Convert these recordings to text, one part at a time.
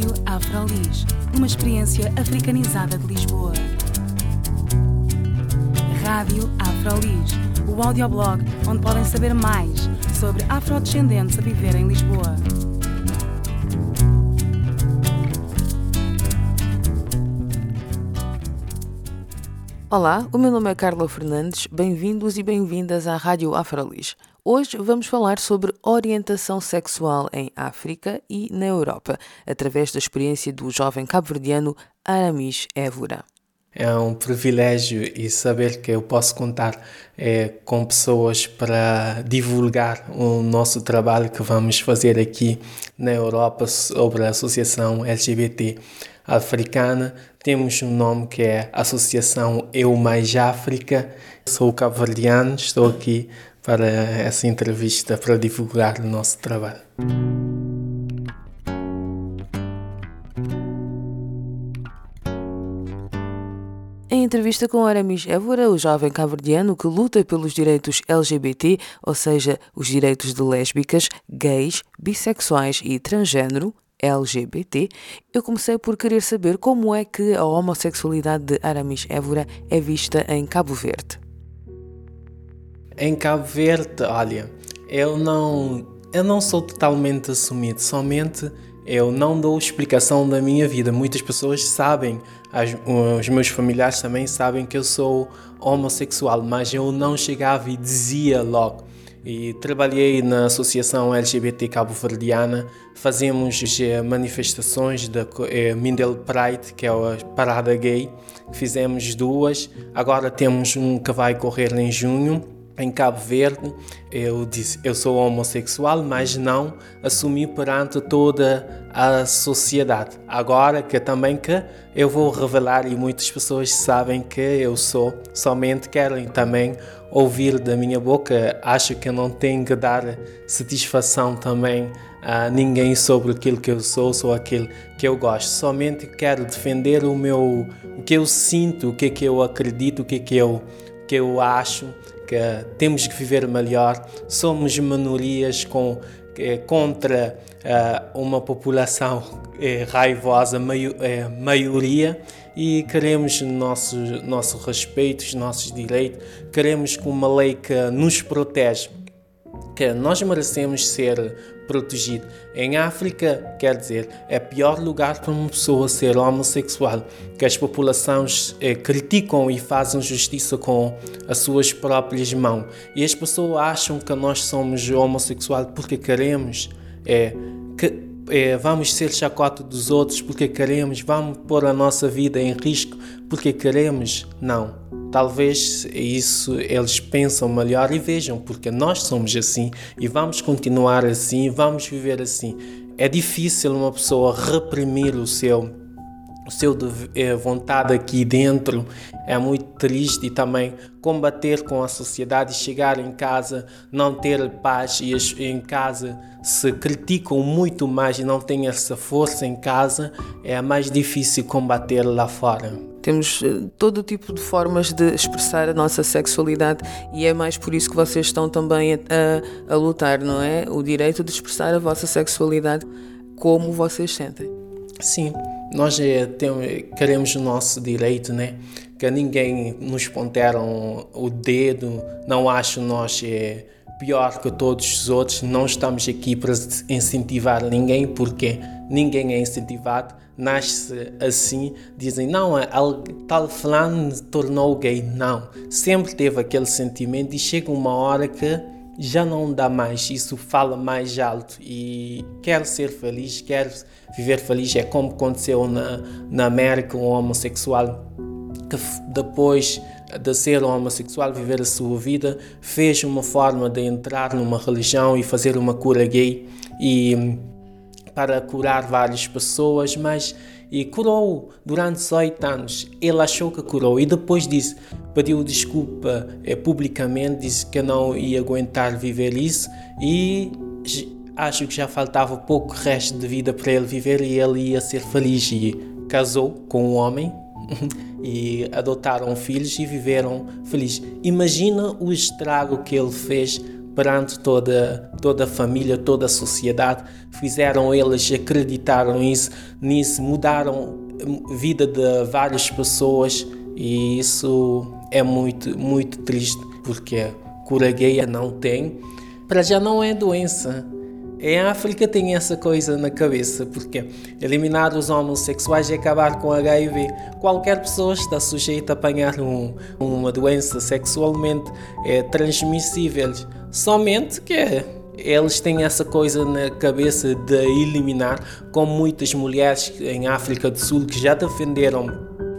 Rádio Afrolis, uma experiência africanizada de Lisboa. Rádio Afrolis, o audioblog onde podem saber mais sobre afrodescendentes a viver em Lisboa. Olá, o meu nome é Carla Fernandes, bem-vindos e bem-vindas à Rádio Afrolis. Hoje vamos falar sobre orientação sexual em África e na Europa, através da experiência do jovem cabo-verdiano Aramis Évora. É um privilégio e saber que eu posso contar é, com pessoas para divulgar o nosso trabalho que vamos fazer aqui na Europa sobre a Associação LGBT Africana. Temos um nome que é Associação Eu Mais África. Sou cabo-verdiano, estou aqui para essa entrevista para divulgar o nosso trabalho. Em entrevista com Aramis Évora, o jovem cabo-verdiano que luta pelos direitos LGBT, ou seja, os direitos de lésbicas, gays, bissexuais e transgênero, LGBT, eu comecei por querer saber como é que a homossexualidade de Aramis Évora é vista em Cabo Verde. Em Cabo Verde, olha, eu não, eu não sou totalmente assumido, somente eu não dou explicação da minha vida. Muitas pessoas sabem, as, os meus familiares também sabem que eu sou homossexual, mas eu não chegava e dizia logo. E trabalhei na Associação LGBT Cabo-Verdiana, fazemos eh, manifestações da eh, Mindel Pride, que é a parada gay, fizemos duas, agora temos um que vai correr em junho em Cabo Verde, eu disse, eu sou homossexual, mas não assumi perante toda a sociedade. Agora que também que eu vou revelar e muitas pessoas sabem que eu sou, somente querem também ouvir da minha boca. Acho que não tenho que dar satisfação também a ninguém sobre aquilo que eu sou, sou aquilo que eu gosto. Somente quero defender o meu, o que eu sinto, o que é que eu acredito, o que é que eu que eu acho que temos que viver melhor, somos minorias com, é, contra uh, uma população raivosa, maio, maioria, e queremos nosso, nosso respeito, os nossos direitos, queremos que uma lei que nos protege que nós merecemos ser protegidos. Em África, quer dizer, é pior lugar para uma pessoa ser homossexual, que as populações eh, criticam e fazem justiça com as suas próprias mãos. E as pessoas acham que nós somos homossexuais porque queremos, é, que, é, vamos ser chacota dos outros porque queremos, vamos pôr a nossa vida em risco porque queremos. Não. Talvez isso eles pensam melhor e vejam, porque nós somos assim e vamos continuar assim, vamos viver assim. É difícil uma pessoa reprimir o seu o seu é, vontade aqui dentro é muito triste e também combater com a sociedade, chegar em casa, não ter paz e em casa se criticam muito mais e não têm essa força em casa, é mais difícil combater lá fora. Temos eh, todo tipo de formas de expressar a nossa sexualidade e é mais por isso que vocês estão também a, a lutar, não é? O direito de expressar a vossa sexualidade como vocês sentem. Sim, nós é, queremos o nosso direito, né? Que ninguém nos ponteram o dedo, não acho nós é pior que todos os outros. Não estamos aqui para incentivar ninguém, porque ninguém é incentivado. Nasce assim, dizem, não, tal fulano tornou gay. Não, sempre teve aquele sentimento e chega uma hora que já não dá mais, isso fala mais alto e quer ser feliz, quer viver feliz. É como aconteceu na, na América, um homossexual que depois de ser homossexual, viver a sua vida, fez uma forma de entrar numa religião e fazer uma cura gay e para curar várias pessoas, mas e curou durante 18 anos. Ele achou que curou e depois disse, pediu desculpa é, publicamente, disse que não ia aguentar viver isso e acho que já faltava pouco resto de vida para ele viver e ele ia ser feliz e casou com um homem e adotaram filhos e viveram felizes. Imagina o estrago que ele fez perante toda, toda a família, toda a sociedade, fizeram eles acreditaram isso, nisso, mudaram a vida de várias pessoas e isso é muito, muito triste porque cura gay não tem, para já não é doença. Em África tem essa coisa na cabeça, porque eliminar os homossexuais é acabar com HIV. Qualquer pessoa está sujeita a apanhar um, uma doença sexualmente é, transmissível. Somente que eles têm essa coisa na cabeça de eliminar, como muitas mulheres em África do Sul que já defenderam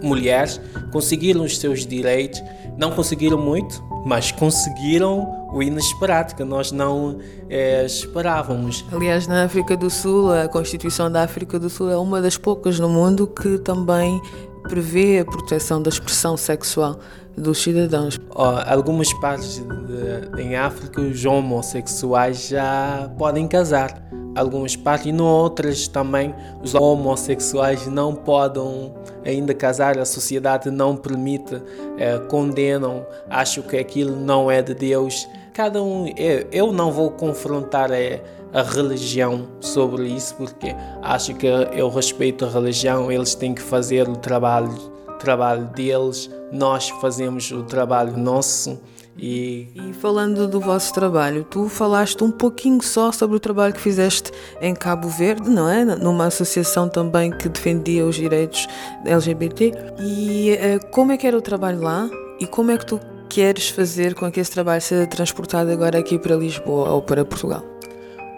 mulheres, conseguiram os seus direitos, não conseguiram muito, mas conseguiram o inesperado que nós não é, esperávamos. Aliás, na África do Sul, a Constituição da África do Sul é uma das poucas no mundo que também prevê a proteção da expressão sexual dos cidadãos. Oh, algumas partes de, em África, os homossexuais já podem casar. Algumas partes, e outras também, os homossexuais não podem ainda casar. A sociedade não permite, eh, condenam, acham que aquilo não é de Deus. Cada um, eu, eu não vou confrontar a, a religião sobre isso, porque acho que eu respeito a religião, eles têm que fazer o trabalho, trabalho deles nós fazemos o trabalho nosso e... e... falando do vosso trabalho, tu falaste um pouquinho só sobre o trabalho que fizeste em Cabo Verde, não é? Numa associação também que defendia os direitos LGBT. E uh, como é que era o trabalho lá e como é que tu queres fazer com que esse trabalho seja transportado agora aqui para Lisboa ou para Portugal?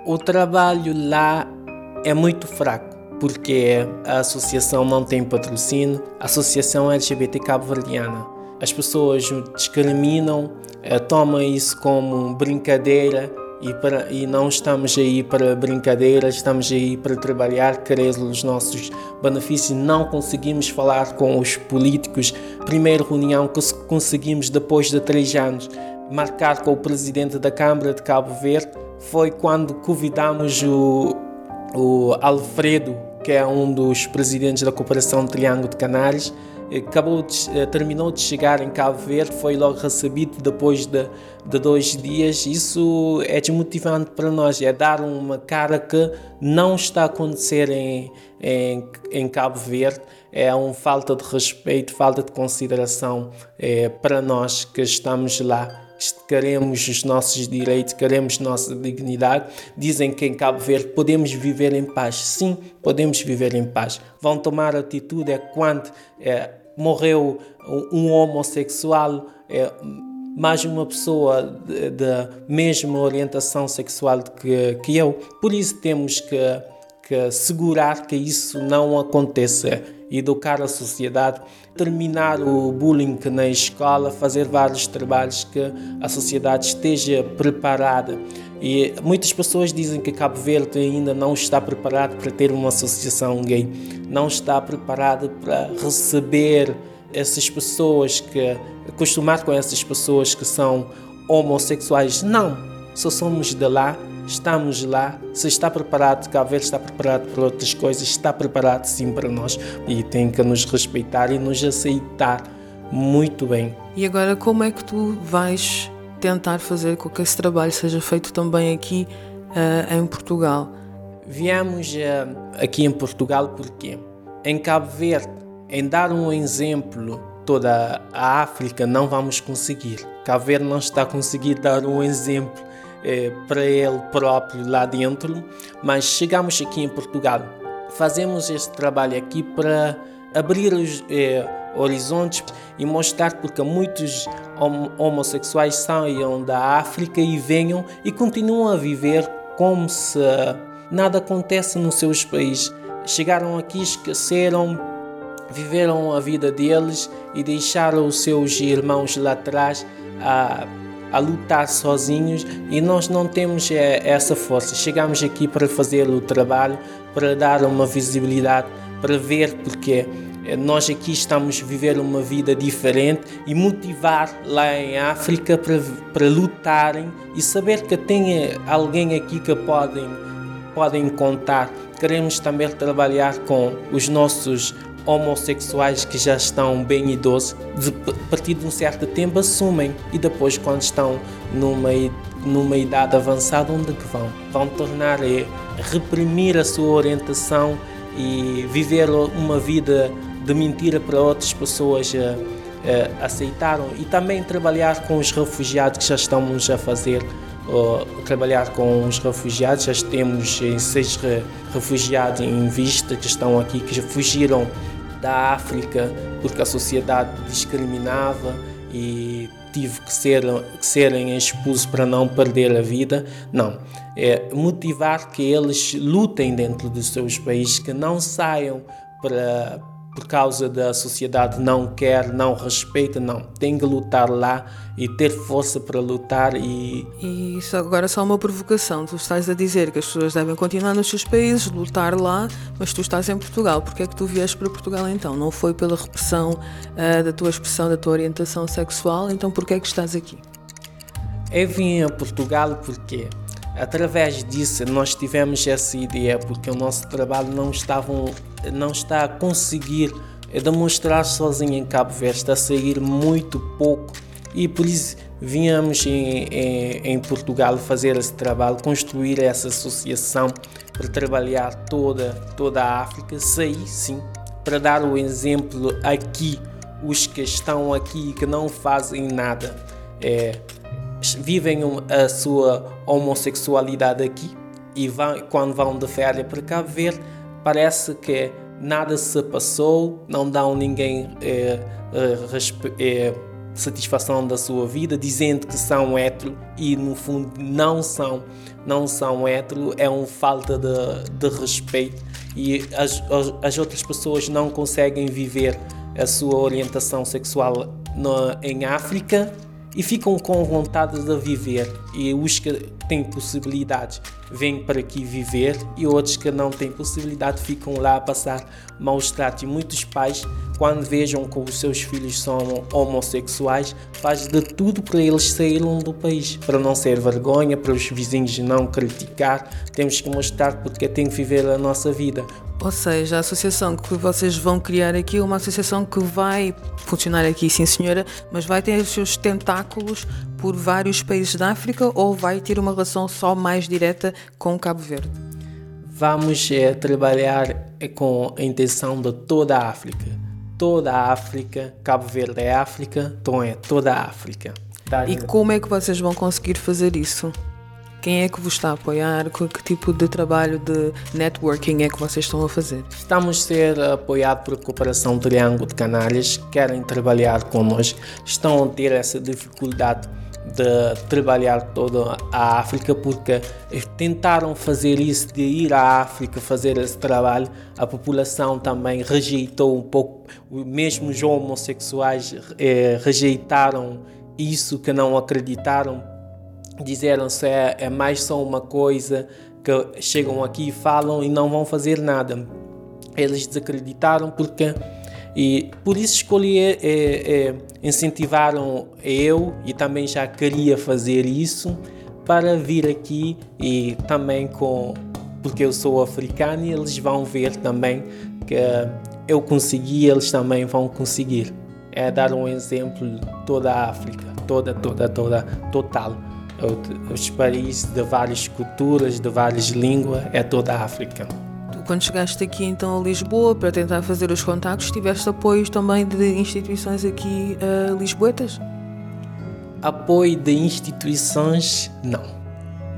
O trabalho lá é muito fraco porque a associação não tem patrocínio, a Associação LGBT Cabo-Verdiana. As pessoas discriminam, eh, tomam isso como brincadeira e, para, e não estamos aí para brincadeira, estamos aí para trabalhar, querer os nossos benefícios. Não conseguimos falar com os políticos. Primeira reunião que conseguimos depois de três anos marcar com o presidente da Câmara de Cabo Verde foi quando convidamos o, o Alfredo que é um dos presidentes da Cooperação Triângulo de Canários, acabou de, eh, terminou de chegar em Cabo Verde, foi logo recebido depois de, de dois dias. Isso é desmotivante para nós, é dar uma cara que não está a acontecer em, em, em Cabo Verde. É uma falta de respeito, falta de consideração é, para nós que estamos lá queremos os nossos direitos, queremos nossa dignidade. Dizem que em Cabo Verde podemos viver em paz. Sim, podemos viver em paz. Vão tomar atitude é quando é, morreu um homossexual, é, mais uma pessoa da mesma orientação sexual que, que eu. Por isso temos que, que segurar que isso não aconteça educar a sociedade, terminar o bullying na escola, fazer vários trabalhos que a sociedade esteja preparada. E muitas pessoas dizem que Cabo Verde ainda não está preparado para ter uma associação gay, não está preparado para receber essas pessoas que acostumar com essas pessoas que são homossexuais. Não, só somos de lá estamos lá. Se está preparado, Cabo Verde está preparado para outras coisas, está preparado sim para nós e tem que nos respeitar e nos aceitar muito bem. E agora, como é que tu vais tentar fazer com que esse trabalho seja feito também aqui uh, em Portugal? Viemos uh, aqui em Portugal porque em Cabo Verde, em dar um exemplo, toda a África não vamos conseguir. Cabo Verde não está a conseguir dar um exemplo é, para ele próprio lá dentro, mas chegamos aqui em Portugal, fazemos este trabalho aqui para abrir os horizontes e mostrar porque muitos homossexuais saiam da África e venham e continuam a viver como se nada acontece nos seus países. Chegaram aqui, esqueceram, viveram a vida deles e deixaram os seus irmãos lá atrás a a lutar sozinhos e nós não temos é, essa força. Chegamos aqui para fazer o trabalho, para dar uma visibilidade, para ver porque nós aqui estamos a viver uma vida diferente e motivar lá em África para, para lutarem e saber que tem alguém aqui que podem, podem contar. Queremos também trabalhar com os nossos homossexuais que já estão bem idosos, de, a partir de um certo tempo assumem e depois quando estão numa numa idade avançada, onde é que vão? Vão tornar é, reprimir a sua orientação e viver uma vida de mentira para outras pessoas aceitaram e também trabalhar com os refugiados que já estamos a fazer trabalhar com os refugiados já temos seis refugiados em vista que estão aqui que fugiram da África porque a sociedade discriminava e tive que, ser, que serem expulsos para não perder a vida. Não. É motivar que eles lutem dentro dos seus países, que não saiam para, por causa da sociedade não quer, não respeita, não. Tem que lutar lá e ter força para lutar e... E isso agora é só uma provocação. Tu estás a dizer que as pessoas devem continuar nos seus países, lutar lá, mas tu estás em Portugal. Porquê é que tu vieste para Portugal então? Não foi pela repressão uh, da tua expressão, da tua orientação sexual, então porquê é que estás aqui? Eu vim a Portugal porque através disso nós tivemos essa ideia porque o nosso trabalho não estava não está a conseguir demonstrar sozinho em Cabo Verde está a sair muito pouco. E por isso vínhamos em, em, em, Portugal fazer esse trabalho, construir essa associação para trabalhar toda, toda a África, sair sim, para dar o exemplo aqui, os que estão aqui e que não fazem nada, é, vivem a sua homossexualidade aqui e vão, quando vão de férias para Cabo Verde, parece que nada se passou, não dão ninguém é, é, satisfação da sua vida, dizendo que são hétero e no fundo não são, não são hétero, é uma falta de, de respeito e as, as outras pessoas não conseguem viver a sua orientação sexual em África e ficam com vontade de viver. E os que têm possibilidades vêm para aqui viver e outros que não têm possibilidade ficam lá a passar maus tratos. E muitos pais, quando vejam que os seus filhos são homossexuais, fazem de tudo para eles saírem do país, para não ser vergonha, para os vizinhos não criticar. Temos que mostrar porque tem que viver a nossa vida. Ou seja, a associação que vocês vão criar aqui é uma associação que vai funcionar aqui, sim senhora, mas vai ter os seus tentáculos por vários países da África ou vai ter uma relação só mais direta com Cabo Verde? Vamos é, trabalhar eh, com a intenção de toda a África. Toda a África, Cabo Verde é África, então é toda a África. E como é que vocês vão conseguir fazer isso? Quem é que vos está a apoiar? Que tipo de trabalho de networking é que vocês estão a fazer? Estamos a ser apoiados por Cooperação Triângulo de Canárias, querem trabalhar connosco, estão a ter essa dificuldade de trabalhar toda a África porque tentaram fazer isso de ir à África fazer esse trabalho a população também rejeitou um pouco mesmo os homossexuais eh, rejeitaram isso que não acreditaram disseram-se é, é mais só uma coisa que chegam aqui, falam e não vão fazer nada. Eles desacreditaram porque e por isso escolhi é, é, incentivaram eu e também já queria fazer isso para vir aqui e também com porque eu sou africano e eles vão ver também que eu consegui, eles também vão conseguir. É dar um exemplo toda a África, toda, toda, toda, total os países de várias culturas, de várias línguas, é toda a África. Quando chegaste aqui então a Lisboa para tentar fazer os contactos, tiveste apoio também de instituições aqui uh, lisboetas? Apoio de instituições, não.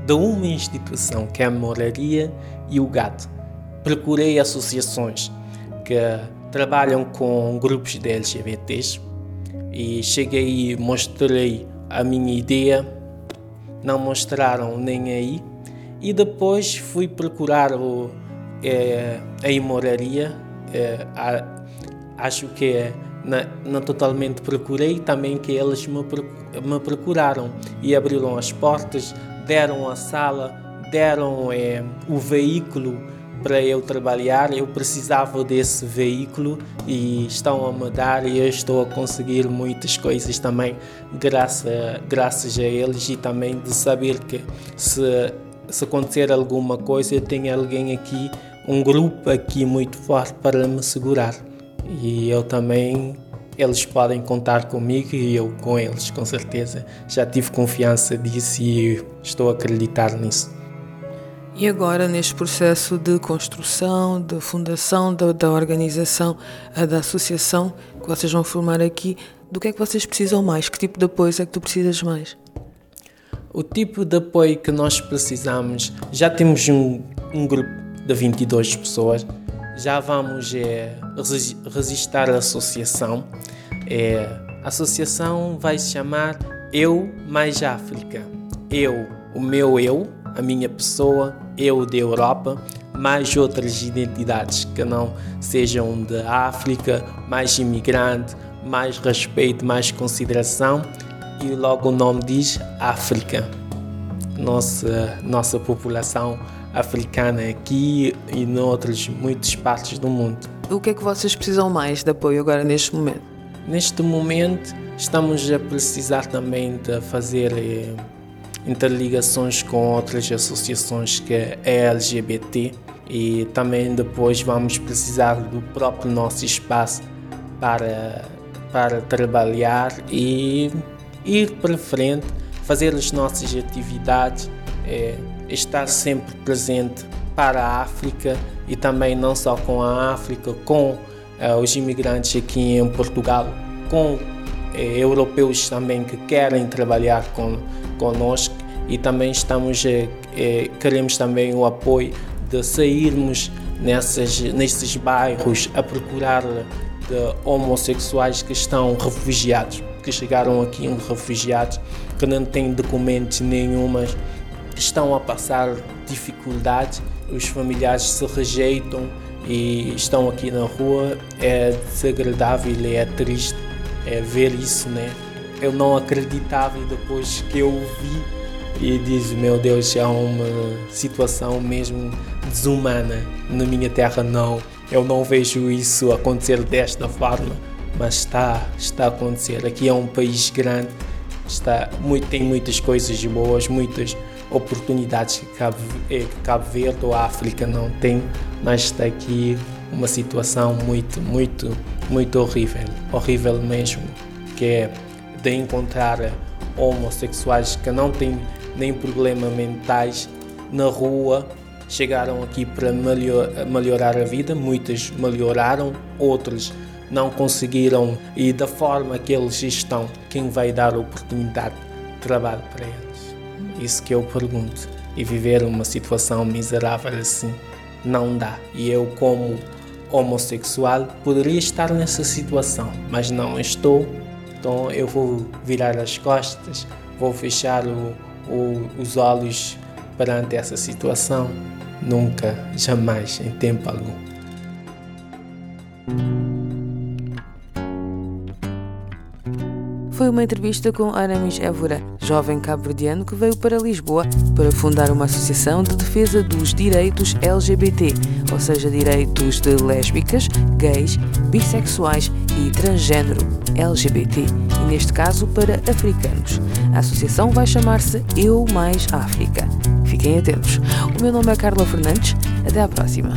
De uma instituição que é a Moraria e o GAT. Procurei associações que trabalham com grupos de LGBTs e cheguei e mostrei a minha ideia não mostraram nem aí. E depois fui procurar o, é, a imoraria, é, a, acho que é, não totalmente procurei, também que eles me, me procuraram e abriram as portas, deram a sala, deram é, o veículo para eu trabalhar. Eu precisava desse veículo e estão a me dar e eu estou a conseguir muitas coisas também graças, graças a eles e também de saber que se, se acontecer alguma coisa eu tenho alguém aqui, um grupo aqui muito forte para me segurar. E eu também eles podem contar comigo e eu com eles, com certeza. Já tive confiança disso e estou a acreditar nisso. E agora, neste processo de construção, de fundação da, da organização, da associação que vocês vão formar aqui, do que é que vocês precisam mais? Que tipo de apoio é que tu precisas mais? O tipo de apoio que nós precisamos, já temos um, um grupo de 22 pessoas, já vamos é, registrar a associação. É, a associação vai se chamar Eu Mais África. Eu, o meu eu, a minha pessoa, eu da Europa, mais outras identidades que não sejam da África, mais imigrante, mais respeito, mais consideração e logo o nome diz África. Nossa, nossa população africana aqui e em outras muitas partes do mundo. O que é que vocês precisam mais de apoio agora neste momento? Neste momento estamos a precisar também de fazer eh, interligações com outras associações que é LGBT e também depois vamos precisar do próprio nosso espaço para, para trabalhar e ir para frente, fazer as nossas atividades, é, estar sempre presente para a África e também não só com a África, com é, os imigrantes aqui em Portugal, com é, europeus também que querem trabalhar com, conosco e também estamos é, queremos também o apoio de sairmos nessas, nesses bairros a procurar de homossexuais que estão refugiados que chegaram aqui refugiados, que não têm documentos nenhumas, estão a passar dificuldades, os familiares se rejeitam e estão aqui na rua. É desagradável e é triste é, ver isso, né? Eu não acreditava e depois que eu vi e diz meu Deus é uma situação mesmo desumana na minha terra não eu não vejo isso acontecer desta forma mas está, está a acontecer. Aqui é um país grande, está, muito, tem muitas coisas boas, muitas oportunidades que Cabo, que Cabo Verde ou África não tem, mas está aqui uma situação muito, muito, muito horrível, horrível mesmo, que é de encontrar homossexuais que não têm nem problemas mentais na rua, chegaram aqui para melhor, melhorar a vida, muitos melhoraram, outros não conseguiram e da forma que eles estão, quem vai dar oportunidade de trabalho para eles? Isso que eu pergunto. E viver uma situação miserável assim não dá. E eu, como homossexual, poderia estar nessa situação, mas não estou. Então eu vou virar as costas, vou fechar o, o, os olhos perante essa situação. Nunca, jamais, em tempo algum. foi uma entrevista com Aramis Évora, jovem cabo-verdiano que veio para Lisboa para fundar uma associação de defesa dos direitos LGBT, ou seja, direitos de lésbicas, gays, bissexuais e transgênero LGBT, neste caso para africanos. A associação vai chamar-se Eu Mais África. Fiquem atentos. O meu nome é Carla Fernandes. Até à próxima.